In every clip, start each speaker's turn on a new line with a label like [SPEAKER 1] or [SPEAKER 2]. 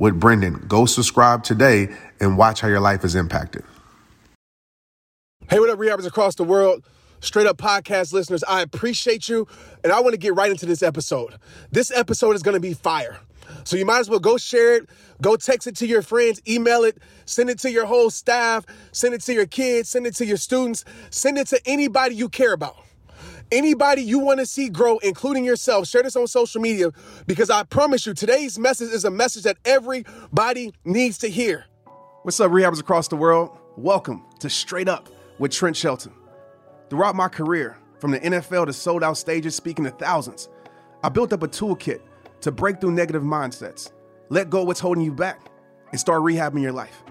[SPEAKER 1] with Brendon. Go subscribe today and watch how your life is impacted.
[SPEAKER 2] Hey, what up, rehabbers across the world? Straight up podcast listeners, I appreciate you, and I want to get right into this episode. This episode is going to be fire. So you might as well go share it, go text it to your friends, email it, send it to your whole staff, send it to your kids, send it to your students, send it to anybody you care about. Anybody you want to see grow, including yourself, share this on social media because I promise you, today's message is a message that everybody needs to hear. What's up, rehabbers across the world? Welcome to Straight Up with Trent Shelton. Throughout my career, from the NFL to sold out stages speaking to thousands, I built up a toolkit to break through negative mindsets, let go what's holding you back, and start rehabbing your life.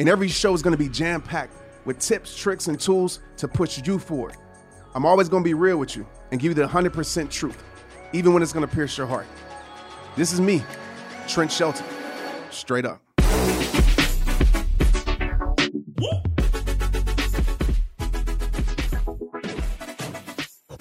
[SPEAKER 2] And every show is going to be jam packed with tips, tricks, and tools to push you forward. I'm always going to be real with you and give you the 100% truth, even when it's going to pierce your heart. This is me, Trent Shelton, straight up.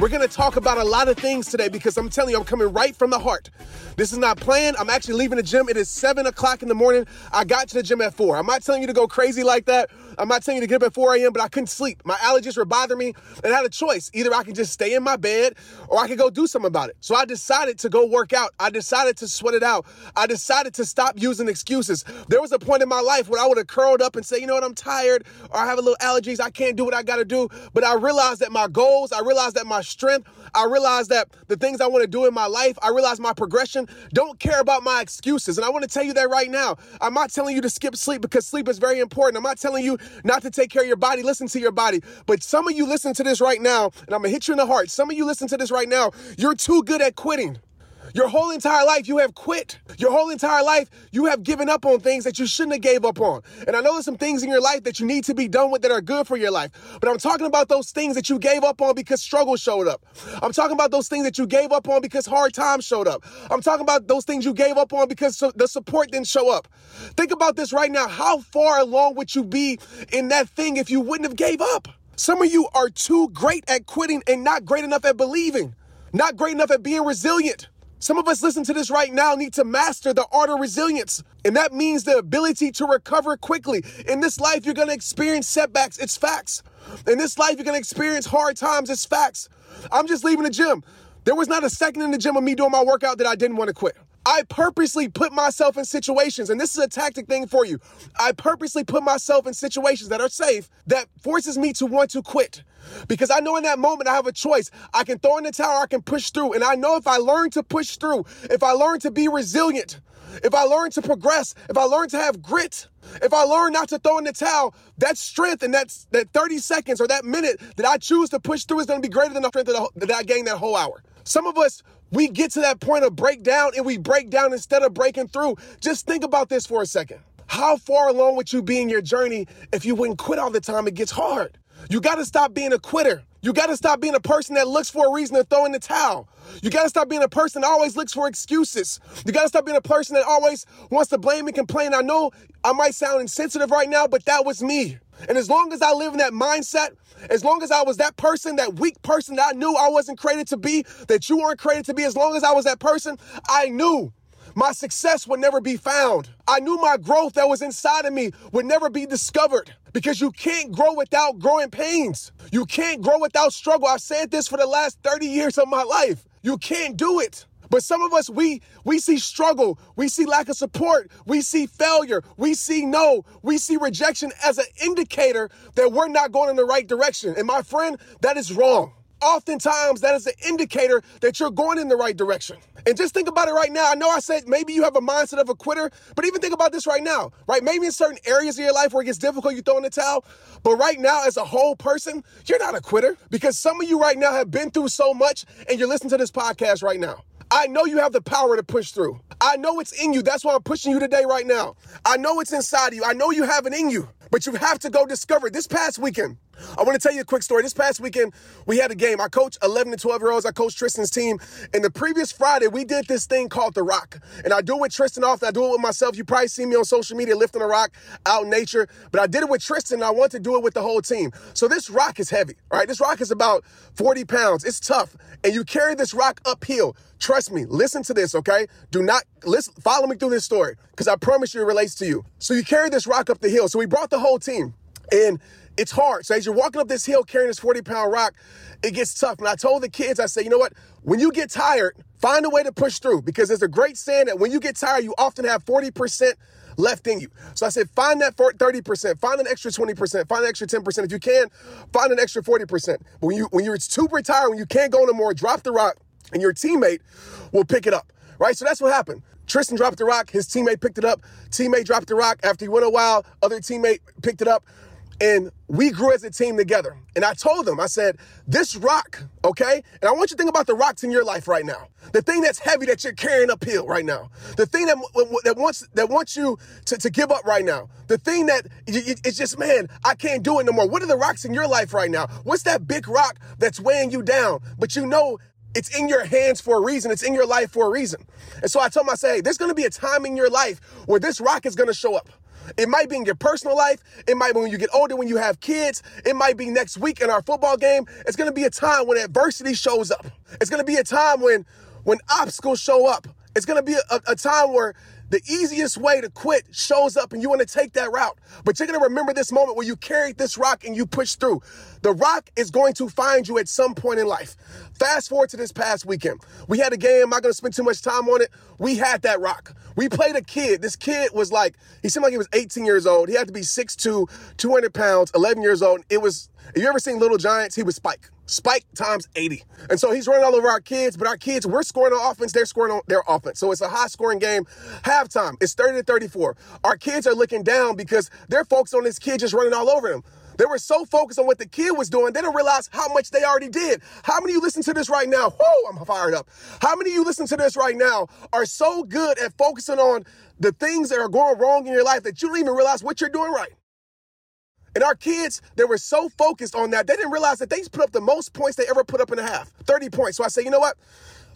[SPEAKER 2] We're going to talk about a lot of things today because I'm telling you, I'm coming right from the heart. This is not planned. I'm actually leaving the gym. It is seven o'clock in the morning. I got to the gym at four. I'm not telling you to go crazy like that. I'm not telling you to get up at 4 a.m., but I couldn't sleep. My allergies were bothering me, and I had a choice. Either I could just stay in my bed or I could go do something about it. So I decided to go work out. I decided to sweat it out. I decided to stop using excuses. There was a point in my life when I would have curled up and say, you know what, I'm tired or I have a little allergies. I can't do what I got to do. But I realized that my goals, I realized that my strength, I realized that the things I want to do in my life, I realized my progression don't care about my excuses. And I want to tell you that right now. I'm not telling you to skip sleep because sleep is very important. I'm not telling you not to take care of your body. Listen to your body. But some of you listen to this right now, and I'm to hit you in the heart. Some of you listen to this right now. You're too good at quitting. Your whole entire life, you have quit. Your whole entire life, you have given up on things that you shouldn't have gave up on. And I know there's some things in your life that you need to be done with that are good for your life. But I'm talking about those things that you gave up on because struggle showed up. I'm talking about those things that you gave up on because hard times showed up. I'm talking about those things you gave up on because the support didn't show up. Think about this right now. How far along would you be in that thing if you wouldn't have gave up? Some of you are too great at quitting and not great enough at believing, not great enough at being resilient. Some of us listen to this right now need to master the art of resilience. And that means the ability to recover quickly. In this life, you're going to experience setbacks. It's facts. In this life, you're going to experience hard times. It's facts. I'm just leaving the gym. There was not a second in the gym of me doing my workout that I didn't want to quit. I purposely put myself in situations, and this is a tactic thing for you. I purposely put myself in situations that are safe that forces me to want to quit. Because I know in that moment I have a choice. I can throw in the towel, I can push through. And I know if I learn to push through, if I learn to be resilient, if I learn to progress, if I learn to have grit, if I learn not to throw in the towel, that strength and that's that 30 seconds or that minute that I choose to push through is going to be greater than the strength that, I gain that whole hour. Some of us, we get to that point of breakdown and we break down instead of breaking through. Just think about this for a second. How far along would you be in your journey if you wouldn't quit all the time? It gets hard. You got to stop being a quitter. You got to stop being a person that looks for a reason to throw in the towel. You got to stop being a person that always looks for excuses. You got to stop being a person that always wants to blame and complain. I know I might sound insensitive right now, but that was me. And as long as I live in that mindset, as long as I was that person, that weak person that I knew I wasn't created to be, that you weren't created to be, as long as I was that person, I knew my success would never be found. I knew my growth that was inside of me would never be discovered because you can't grow without growing pains. You can't grow without struggle. I've said this for the last 30 years of my life. You can't do it. But some of us, we we see struggle, we see lack of support, we see failure, we see no, we see rejection as an indicator that we're not going in the right direction. And my friend, that is wrong oftentimes that is an indicator that you're going in the right direction. And just think about it right now. I know I said maybe you have a mindset of a quitter, but even think about this right now, right? Maybe in certain areas of your life where it gets difficult, you throw in the towel. But right now, as a whole person, you're not a quitter because some of you right now have been through so much and you're listening to this podcast right now. I know you have the power to push through. I know it's in you. That's why I'm pushing you today, right now. I know it's inside of you. I know you have it in you, but you have to go discover it. This past weekend, I want to tell you a quick story. This past weekend, we had a game. I coach 11 to 12 year olds. I coach Tristan's team. And the previous Friday, we did this thing called The Rock. And I do it with Tristan often. I do it with myself. You probably see me on social media lifting a rock out in nature. But I did it with Tristan and I want to do it with the whole team. So this rock is heavy, right? This rock is about 40 pounds. It's tough. And you carry this rock uphill. Trust me, listen to this, okay? Do not listen, follow me through this story because I promise you it relates to you. So you carry this rock up the hill. So we brought the whole team. And it's hard. So as you're walking up this hill carrying this 40 pound rock, it gets tough. And I told the kids, I said, you know what? When you get tired, find a way to push through because there's a great saying that when you get tired, you often have 40% left in you. So I said, find that 30%, find an extra 20%, find an extra 10%. If you can, find an extra 40%. But when you when you're super tired, when you can't go no more, drop the rock and your teammate will pick it up. Right? So that's what happened. Tristan dropped the rock, his teammate picked it up. Teammate dropped the rock. After he went a while, other teammate picked it up. And we grew as a team together. And I told them, I said, this rock, okay? And I want you to think about the rocks in your life right now. The thing that's heavy that you're carrying uphill right now. The thing that, that wants that wants you to, to give up right now. The thing that it's just, man, I can't do it no more. What are the rocks in your life right now? What's that big rock that's weighing you down? But you know it's in your hands for a reason. It's in your life for a reason. And so I told myself, hey, there's going to be a time in your life where this rock is going to show up. It might be in your personal life. It might be when you get older, when you have kids. It might be next week in our football game. It's going to be a time when adversity shows up. It's going to be a time when, when obstacles show up. It's going to be a, a time where the easiest way to quit shows up and you want to take that route. But you're going to remember this moment where you carried this rock and you pushed through. The rock is going to find you at some point in life. Fast forward to this past weekend. We had a game. I'm not going to spend too much time on it. We had that rock. We played a kid. This kid was like, he seemed like he was 18 years old. He had to be 6'2, 200 pounds, 11 years old. It was, have you ever seen Little Giants? He was Spike. Spike times 80. And so he's running all over our kids, but our kids, we're scoring on offense, they're scoring on their offense. So it's a high scoring game. Halftime, it's 30 to 34. Our kids are looking down because they're focused on this kid just running all over them. They were so focused on what the kid was doing, they didn't realize how much they already did. How many of you listen to this right now? Whoa, I'm fired up. How many of you listen to this right now are so good at focusing on the things that are going wrong in your life that you don't even realize what you're doing right? And our kids, they were so focused on that, they didn't realize that they put up the most points they ever put up in a half 30 points. So I say, you know what?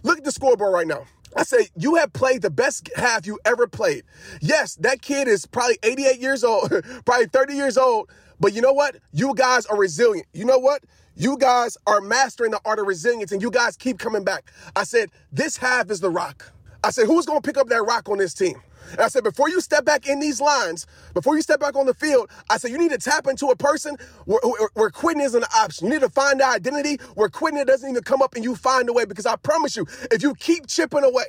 [SPEAKER 2] Look at the scoreboard right now. I say, you have played the best half you ever played. Yes, that kid is probably 88 years old, probably 30 years old, but you know what? You guys are resilient. You know what? You guys are mastering the art of resilience and you guys keep coming back. I said, this half is the rock. I said, who's going to pick up that rock on this team? And I said, before you step back in these lines, before you step back on the field, I said, you need to tap into a person where, where, where quitting isn't an option. You need to find that identity where quitting doesn't even come up and you find a way. Because I promise you, if you keep chipping away,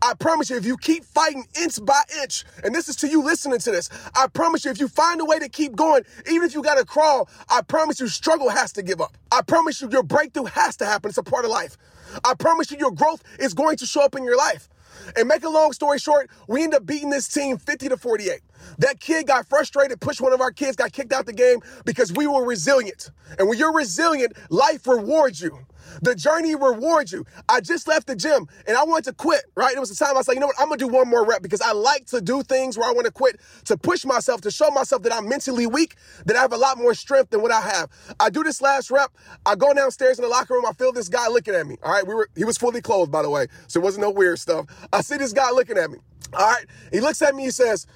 [SPEAKER 2] I promise you, if you keep fighting inch by inch, and this is to you listening to this, I promise you, if you find a way to keep going, even if you got to crawl, I promise you, struggle has to give up. I promise you, your breakthrough has to happen. It's a part of life. I promise you, your growth is going to show up in your life. And make a long story short, we end up beating this team 50 to 48. That kid got frustrated, pushed one of our kids, got kicked out the game because we were resilient. And when you're resilient, life rewards you. The journey rewards you. I just left the gym and I wanted to quit, right? It was the time I was like, you know what? I'm going to do one more rep because I like to do things where I want to quit to push myself, to show myself that I'm mentally weak, that I have a lot more strength than what I have. I do this last rep. I go downstairs in the locker room. I feel this guy looking at me. All right. We were, he was fully clothed, by the way. So it wasn't no weird stuff. I see this guy looking at me. All right. He looks at me. He says,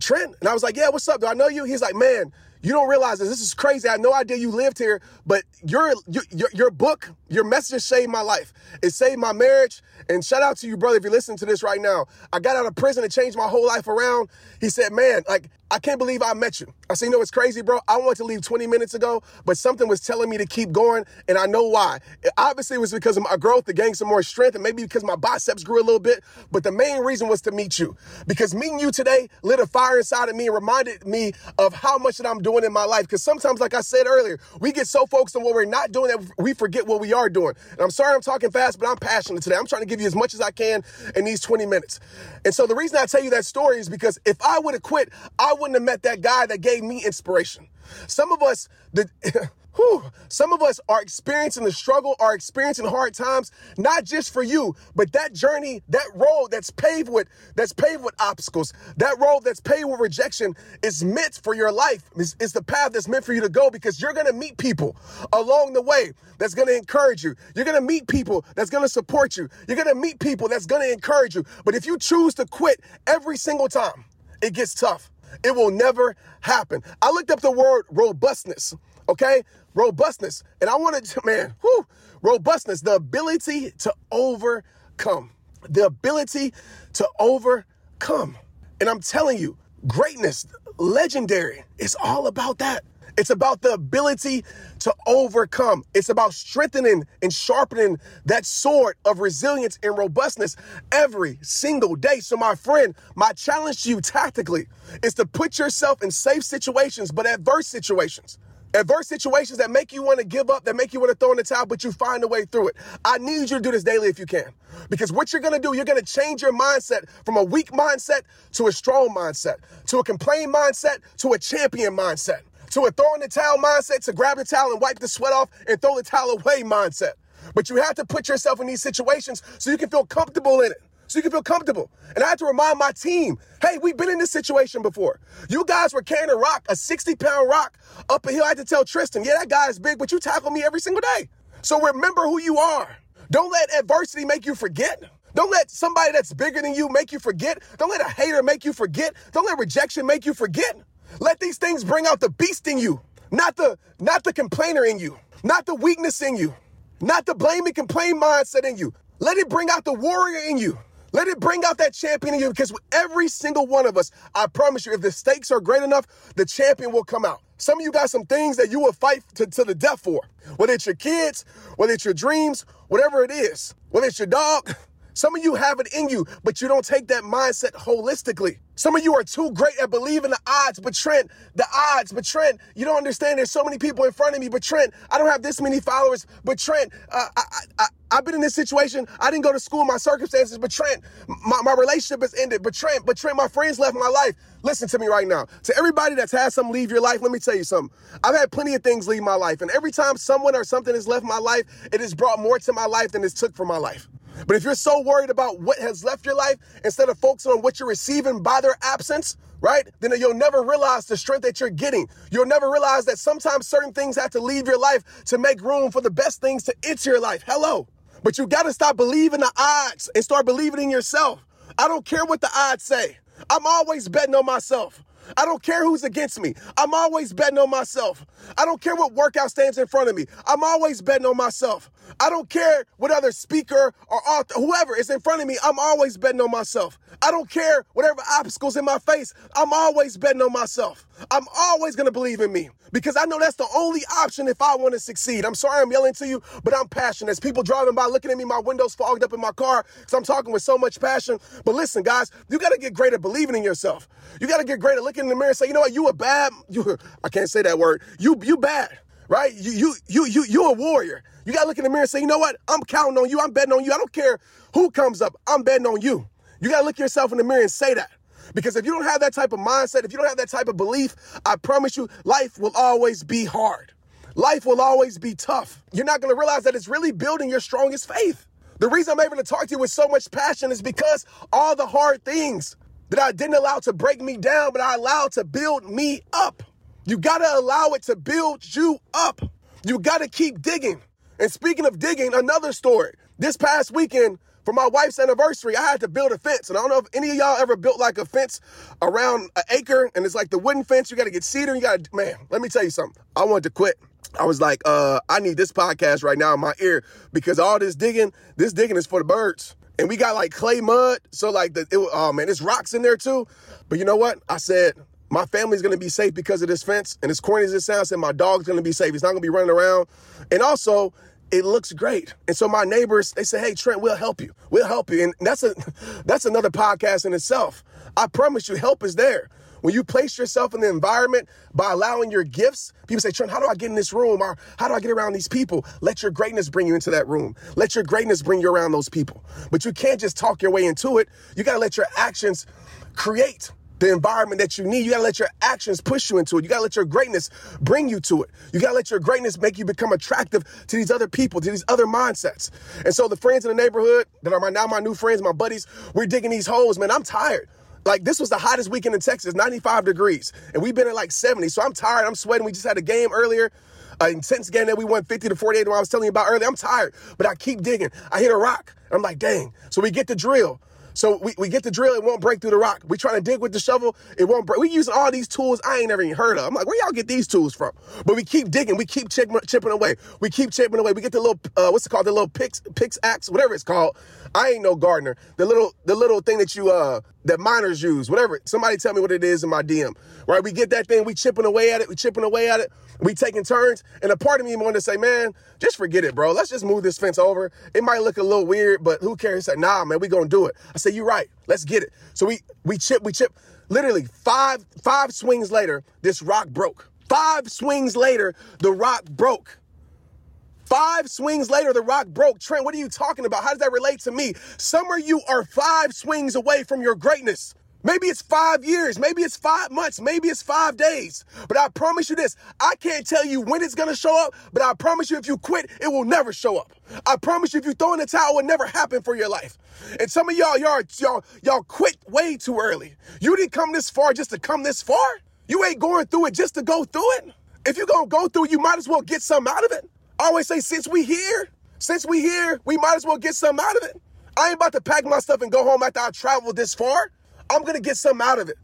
[SPEAKER 2] Trent. And I was like, yeah, what's up? Do I know you? He's like, man, You don't realize this. This is crazy. I had no idea you lived here, but your your your book, your message saved my life. It saved my marriage. And shout out to you, brother, if you're listening to this right now. I got out of prison and changed my whole life around. He said, "Man, like I can't believe I met you." I said, "You know what's crazy, bro? I wanted to leave 20 minutes ago, but something was telling me to keep going, and I know why. Obviously, it obviously was because of my growth to gain some more strength, and maybe because my biceps grew a little bit. But the main reason was to meet you, because meeting you today lit a fire inside of me and reminded me of how much that I'm doing in my life. Because sometimes, like I said earlier, we get so focused on what we're not doing that we forget what we are doing. And I'm sorry I'm talking fast, but I'm passionate today. I'm trying to give you as much as I can in these 20 minutes. And so the reason I tell you that story is because if I would have quit, I wouldn't have met that guy that gave me inspiration. Some of us, the Whew. Some of us are experiencing the struggle, are experiencing hard times, not just for you, but that journey, that road that's paved with, that's paved with obstacles, that road that's paved with rejection is meant for your life. It's, it's the path that's meant for you to go because you're to meet people along the way that's to encourage you. You're to meet people that's to support you. You're to meet people that's to encourage you. But if you choose to quit every single time, it gets tough. It will never happen. I looked up the word robustness, okay? robustness. And I wanted to, man, robustness, the ability to overcome, the ability to overcome. And I'm telling you, greatness, legendary, it's all about that. It's about the ability to overcome. It's about strengthening and sharpening that sword of resilience and robustness every single day. So, my friend, my challenge to you tactically is to put yourself in safe situations, but adverse situations. Adverse situations that make you want to give up, that make you want to throw in the towel, but you find a way through it. I need you to do this daily if you can. Because what you're going to do, you're going to change your mindset from a weak mindset to a strong mindset, to a complain mindset to a champion mindset, to a throw in the towel mindset, to grab the towel and wipe the sweat off and throw the towel away mindset. But you have to put yourself in these situations so you can feel comfortable in it so you can feel comfortable. And I had to remind my team, hey, we've been in this situation before. You guys were carrying a rock, a 60 pound rock up a hill. I had to tell Tristan, yeah, that guy is big, but you tackle me every single day. So remember who you are. Don't let adversity make you forget. Don't let somebody that's bigger than you make you forget. Don't let a hater make you forget. Don't let rejection make you forget. Let these things bring out the beast in you, not the not the complainer in you, not the weakness in you, not the blame and complain mindset in you. Let it bring out the warrior in you. Let it bring out that champion in you because every single one of us, I promise you, if the stakes are great enough, the champion will come out. Some of you got some things that you will fight to, to the death for, whether it's your kids, whether it's your dreams, whatever it is, whether it's your dog. Some of you have it in you, but you don't take that mindset holistically. Some of you are too great at believing the odds, but Trent, the odds, but Trent, you don't understand. There's so many people in front of me, but Trent, I don't have this many followers, but Trent, uh, I, I, I've been in this situation. I didn't go to school, my circumstances, but Trent, my, my relationship has ended. But Trent, but Trent, my friends left my life. Listen to me right now. To everybody that's had some leave your life, let me tell you something. I've had plenty of things leave my life. And every time someone or something has left my life, it has brought more to my life than it's took from my life. But if you're so worried about what has left your life instead of focusing on what you're receiving by their absence, right? Then you'll never realize the strength that you're getting. You'll never realize that sometimes certain things have to leave your life to make room for the best things to enter your life. Hello. But you got to stop believing the odds and start believing in yourself. I don't care what the odds say. I'm always betting on myself. I don't care who's against me. I'm always betting on myself. I don't care what workout stands in front of me. I'm always betting on myself. I don't care what other speaker or author, whoever is in front of me. I'm always betting on myself. I don't care whatever obstacles in my face. I'm always betting on myself. I'm always going to believe in me because I know that's the only option if I want to succeed. I'm sorry I'm yelling to you, but I'm passionate. As people driving by looking at me, my windows fogged up in my car because I'm talking with so much passion. But listen, guys, you got to get great at believing in yourself. You got to get great at looking in the mirror and say, you know what, you a bad, you, I can't say that word. You, you bad, right? You, you, you, you, you a warrior. You got to look in the mirror and say, you know what, I'm counting on you. I'm betting on you. I don't care who comes up. I'm betting on you. You got to look yourself in the mirror and say that. Because if you don't have that type of mindset, if you don't have that type of belief, I promise you, life will always be hard. Life will always be tough. You're not to realize that it's really building your strongest faith. The reason I'm able to talk to you with so much passion is because all the hard things that I didn't allow to break me down, but I allowed to build me up. You got to allow it to build you up. You got to keep digging. And speaking of digging, another story. This past weekend, For my wife's anniversary, I had to build a fence. And I don't know if any of y'all ever built like a fence around an acre and it's like the wooden fence. You got to get cedar. You got to, man, let me tell you something. I wanted to quit. I was like, uh, I need this podcast right now in my ear because all this digging, this digging is for the birds. And we got like clay mud. So like the, it, oh man, there's rocks in there too. But you know what? I said, my family's gonna be safe because of this fence. And as corny as it sounds, and my dog's gonna be safe. He's not gonna be running around. And also, it looks great. And so my neighbors, they say, hey, Trent, we'll help you. We'll help you. And that's a that's another podcast in itself. I promise you, help is there. When you place yourself in the environment by allowing your gifts, people say, Trent, how do I get in this room? Or how do I get around these people? Let your greatness bring you into that room. Let your greatness bring you around those people. But you can't just talk your way into it. You got to let your actions create the environment that you need. You gotta let your actions push you into it. You gotta let your greatness bring you to it. You gotta let your greatness make you become attractive to these other people, to these other mindsets. And so the friends in the neighborhood that are my, now my new friends, my buddies, we're digging these holes, man. I'm tired. Like this was the hottest weekend in Texas, 95 degrees, and we've been at like 70. So I'm tired. I'm sweating. We just had a game earlier, an intense game that we won 50 to 48. When I was telling you about earlier, I'm tired, but I keep digging. I hit a rock. I'm like, dang. So we get the drill. So we, we get the drill, it won't break through the rock. We trying to dig with the shovel, it won't break. We using all these tools I ain't never even heard of. I'm like, where y'all get these tools from? But we keep digging, we keep chipping, chipping away. We keep chipping away. We get the little, uh, what's it called? The little picks, picks axe, whatever it's called. I ain't no gardener. The little, the little thing that you, uh, that miners use, whatever. Somebody tell me what it is in my DM, right? We get that thing, we chipping away at it, we chipping away at it, we taking turns. And a part of me wanted to say, man, just forget it, bro. Let's just move this fence over. It might look a little weird, but who cares? He said, nah, man, we gonna do it. I said, you're right. Let's get it. So we, we chip, we chip. Literally five, five swings later, this rock broke. Five swings later, the rock broke. Five swings later, the rock broke. Trent, what are you talking about? How does that relate to me? Some of you are five swings away from your greatness. Maybe it's five years, maybe it's five months, maybe it's five days. But I promise you this I can't tell you when it's gonna show up, but I promise you if you quit, it will never show up. I promise you if you throw in the towel, it will never happen for your life. And some of y'all, y'all, y'all, y'all quit way too early. You didn't come this far just to come this far. You ain't going through it just to go through it. If you're gonna go through it, you might as well get some out of it. I always say, since we here, since we here, we might as well get something out of it. I ain't about to pack my stuff and go home after I traveled this far. I'm gonna get something out of it.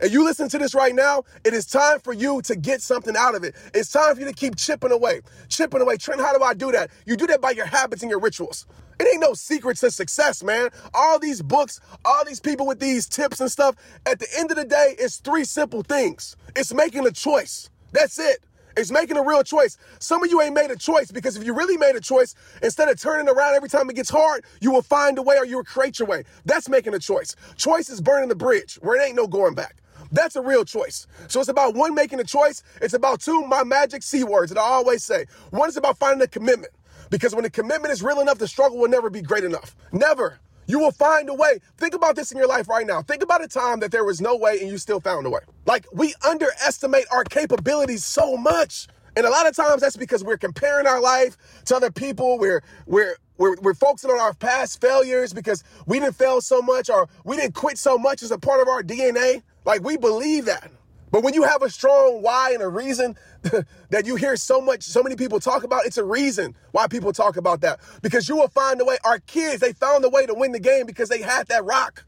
[SPEAKER 2] And you listen to this right now, it is time for you to get something out of it. It's time for you to keep chipping away, chipping away. Trent, how do I do that? You do that by your habits and your rituals. It ain't no secret to success, man. All these books, all these people with these tips and stuff, at the end of the day, it's three simple things. It's making a choice. That's it. It's making a real choice. Some of you ain't made a choice because if you really made a choice, instead of turning around every time it gets hard, you will find a way or you will create your way. That's making a choice. Choice is burning the bridge where it ain't no going back. That's a real choice. So it's about one, making a choice. It's about two, my magic C words that I always say. One is about finding a commitment because when the commitment is real enough, the struggle will never be great enough. Never. You will find a way. Think about this in your life right now. Think about a time that there was no way and you still found a way. Like we underestimate our capabilities so much. And a lot of times that's because we're comparing our life to other people. We're we're we're, we're focusing on our past failures because we didn't fail so much or we didn't quit so much as a part of our DNA. Like we believe that. But when you have a strong why and a reason that you hear so much, so many people talk about, it's a reason why people talk about that. Because you will find a way. Our kids, they found a way to win the game because they had that rock.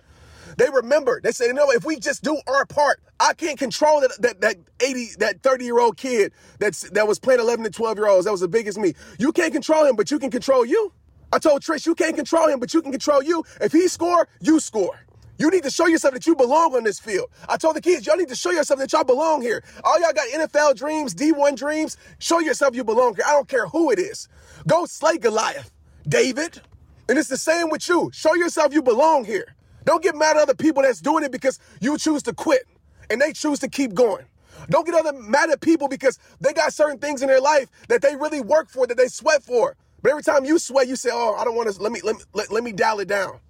[SPEAKER 2] They remember. They said, you know, if we just do our part, I can't control that that, that 80, that 30 year old kid that's that was playing 11 to 12 year olds. That was the biggest me. You can't control him, but you can control you. I told Trish, you can't control him, but you can control you. If he score, you score. You need to show yourself that you belong on this field. I told the kids, y'all need to show yourself that y'all belong here. All y'all got NFL dreams, D1 dreams. Show yourself you belong here. I don't care who it is. Go slay Goliath, David. And it's the same with you. Show yourself you belong here. Don't get mad at other people that's doing it because you choose to quit and they choose to keep going. Don't get other mad at people because they got certain things in their life that they really work for, that they sweat for. But every time you sweat, you say, "Oh, I don't want to. Let me let me let, let me dial it down,"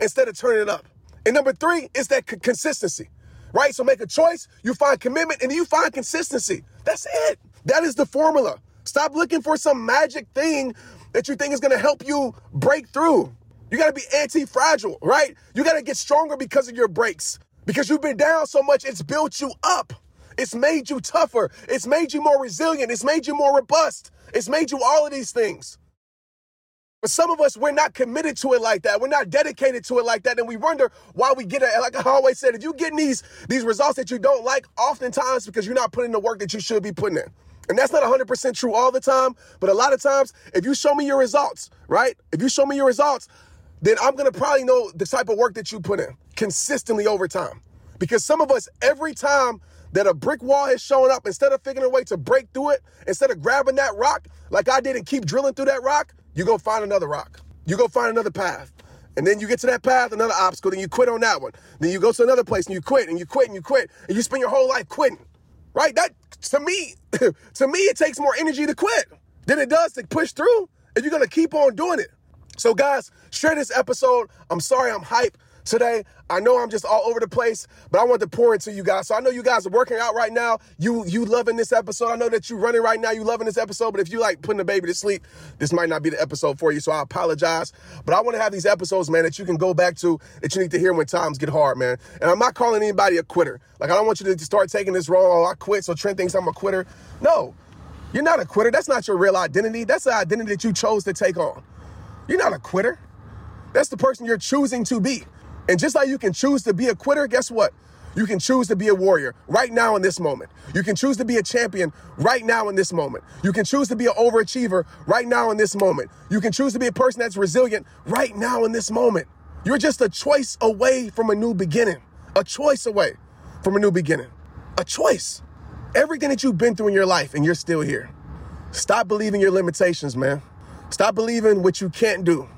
[SPEAKER 2] instead of turning it up. And number three is that c- consistency, right? So make a choice, you find commitment, and you find consistency. That's it. That is the formula. Stop looking for some magic thing that you think is to help you break through. You got to be anti fragile, right? You got to get stronger because of your breaks. Because you've been down so much, it's built you up. It's made you tougher. It's made you more resilient. It's made you more robust. It's made you all of these things. But some of us, we're not committed to it like that. We're not dedicated to it like that. And we wonder why we get it. Like I always said, if you're getting these, these results that you don't like, oftentimes because you're not putting the work that you should be putting in. And that's not 100% true all the time. But a lot of times, if you show me your results, right? If you show me your results, then I'm going to probably know the type of work that you put in consistently over time. Because some of us, every time that a brick wall has shown up, instead of figuring a way to break through it, instead of grabbing that rock like I did and keep drilling through that rock, you go find another rock. You go find another path. And then you get to that path, another obstacle, then you quit on that one. Then you go to another place and you quit and you quit and you quit and you spend your whole life quitting. Right? That to me, to me, it takes more energy to quit than it does to push through if you're gonna keep on doing it. So, guys, share this episode. I'm sorry I'm hype today. I know I'm just all over the place, but I want to pour into you guys. So I know you guys are working out right now. You you loving this episode. I know that you're running right now. You loving this episode. But if you like putting the baby to sleep, this might not be the episode for you. So I apologize. But I want to have these episodes, man, that you can go back to that you need to hear when times get hard, man. And I'm not calling anybody a quitter. Like I don't want you to start taking this wrong. Oh, I quit. So Trent thinks I'm a quitter. No, you're not a quitter. That's not your real identity. That's the identity that you chose to take on. You're not a quitter. That's the person you're choosing to be. And just like you can choose to be a quitter, guess what? You can choose to be a warrior right now in this moment. You can choose to be a champion right now in this moment. You can choose to be an overachiever right now in this moment. You can choose to be a person that's resilient right now in this moment. You're just a choice away from a new beginning. A choice away from a new beginning. A choice. Everything that you've been through in your life and you're still here. Stop believing your limitations, man. Stop believing what you can't do.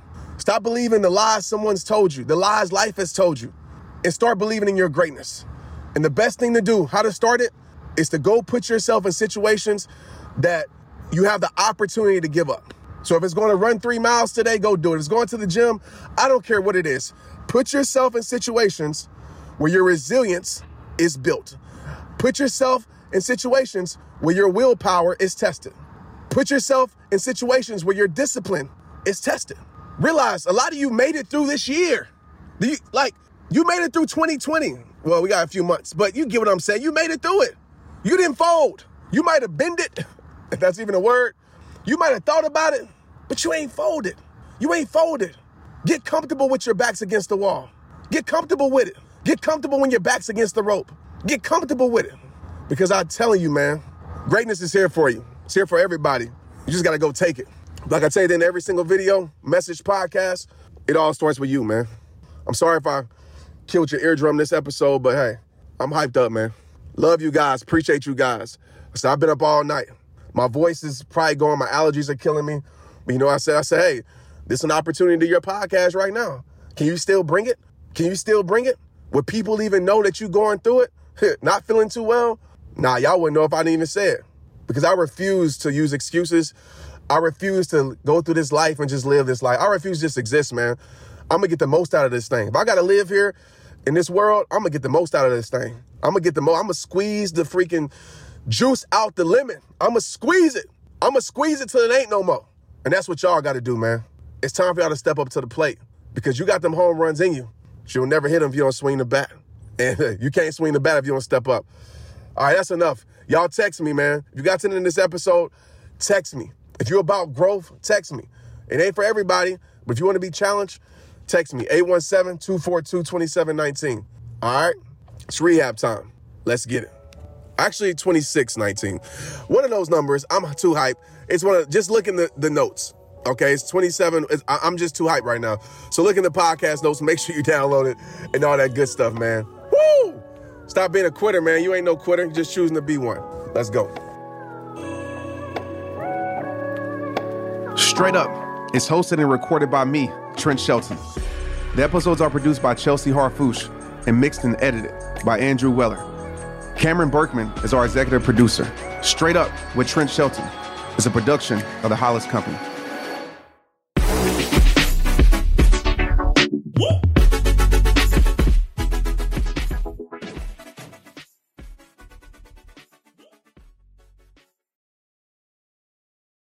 [SPEAKER 2] Stop believing the lies someone's told you, the lies life has told you, and start believing in your greatness. And the best thing to do, how to start it, is to go put yourself in situations that you have the opportunity to give up. So if it's going to run three miles today, go do it. If it's going to the gym, I don't care what it is. Put yourself in situations where your resilience is built. Put yourself in situations where your willpower is tested. Put yourself in situations where your discipline is tested. Realize a lot of you made it through this year. You, like, you made it through 2020. Well, we got a few months, but you get what I'm saying. You made it through it. You didn't fold. You might have bend it, if that's even a word. You might have thought about it, but you ain't folded. You ain't folded. Get comfortable with your backs against the wall. Get comfortable with it. Get comfortable when your back's against the rope. Get comfortable with it. Because I'm telling you, man, greatness is here for you. It's here for everybody. You just got to go take it. Like I tell you in every single video, message, podcast, it all starts with you, man. I'm sorry if I killed your eardrum this episode, but hey, I'm hyped up, man. Love you guys. Appreciate you guys. So I've been up all night. My voice is probably going. My allergies are killing me. But you know, I said, I said, hey, this is an opportunity to your podcast right now. Can you still bring it? Can you still bring it? Would people even know that you going through it? Not feeling too well? Nah, y'all wouldn't know if I didn't even say it. Because I refuse to use excuses I refuse to go through this life and just live this life. I refuse to just exist, man. I'm gonna get the most out of this thing. If I gotta live here in this world, I'm gonna get the most out of this thing. I'm gonna get the most. I'm gonna squeeze the freaking juice out the lemon. I'm gonna squeeze it. I'm gonna squeeze it till it ain't no more. And that's what y'all gotta do, man. It's time for y'all to step up to the plate because you got them home runs in you. You'll never hit them if you don't swing the bat. And you can't swing the bat if you don't step up. All right, that's enough. Y'all text me, man. If you got to in this episode, text me. If you're about growth, text me. It ain't for everybody, but if you want to be challenged, text me 817-242-2719. All right? It's rehab time. Let's get it. Actually, 2619. One of those numbers, I'm too hype. It's one of just look in the, the notes. Okay, it's 27. It's, I'm just too hype right now. So look in the podcast notes, make sure you download it and all that good stuff, man. Woo! Stop being a quitter, man. You ain't no quitter, You're just choosing to be one. Let's go.
[SPEAKER 1] Straight Up is hosted and recorded by me, Trent Shelton. The episodes are produced by Chelsea Harfouche and mixed and edited by Andrew Weller. Cameron Berkman is our executive producer. Straight Up with Trent Shelton is a production of the Hollis Company.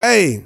[SPEAKER 1] Hey,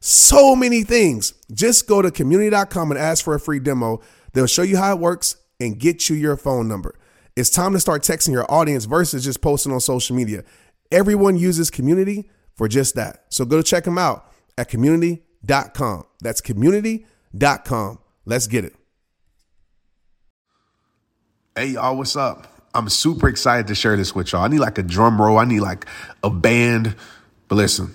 [SPEAKER 1] so many things. Just go to community.com and ask for a free demo. They'll show you how it works and get you your phone number. It's time to start texting your audience versus just posting on social media. Everyone uses community for just that. So go to check them out at community.com. That's community.com. Let's get it. Hey, y'all, what's up? I'm super excited to share this with y'all. I need like a drum roll, I need like a band. But listen,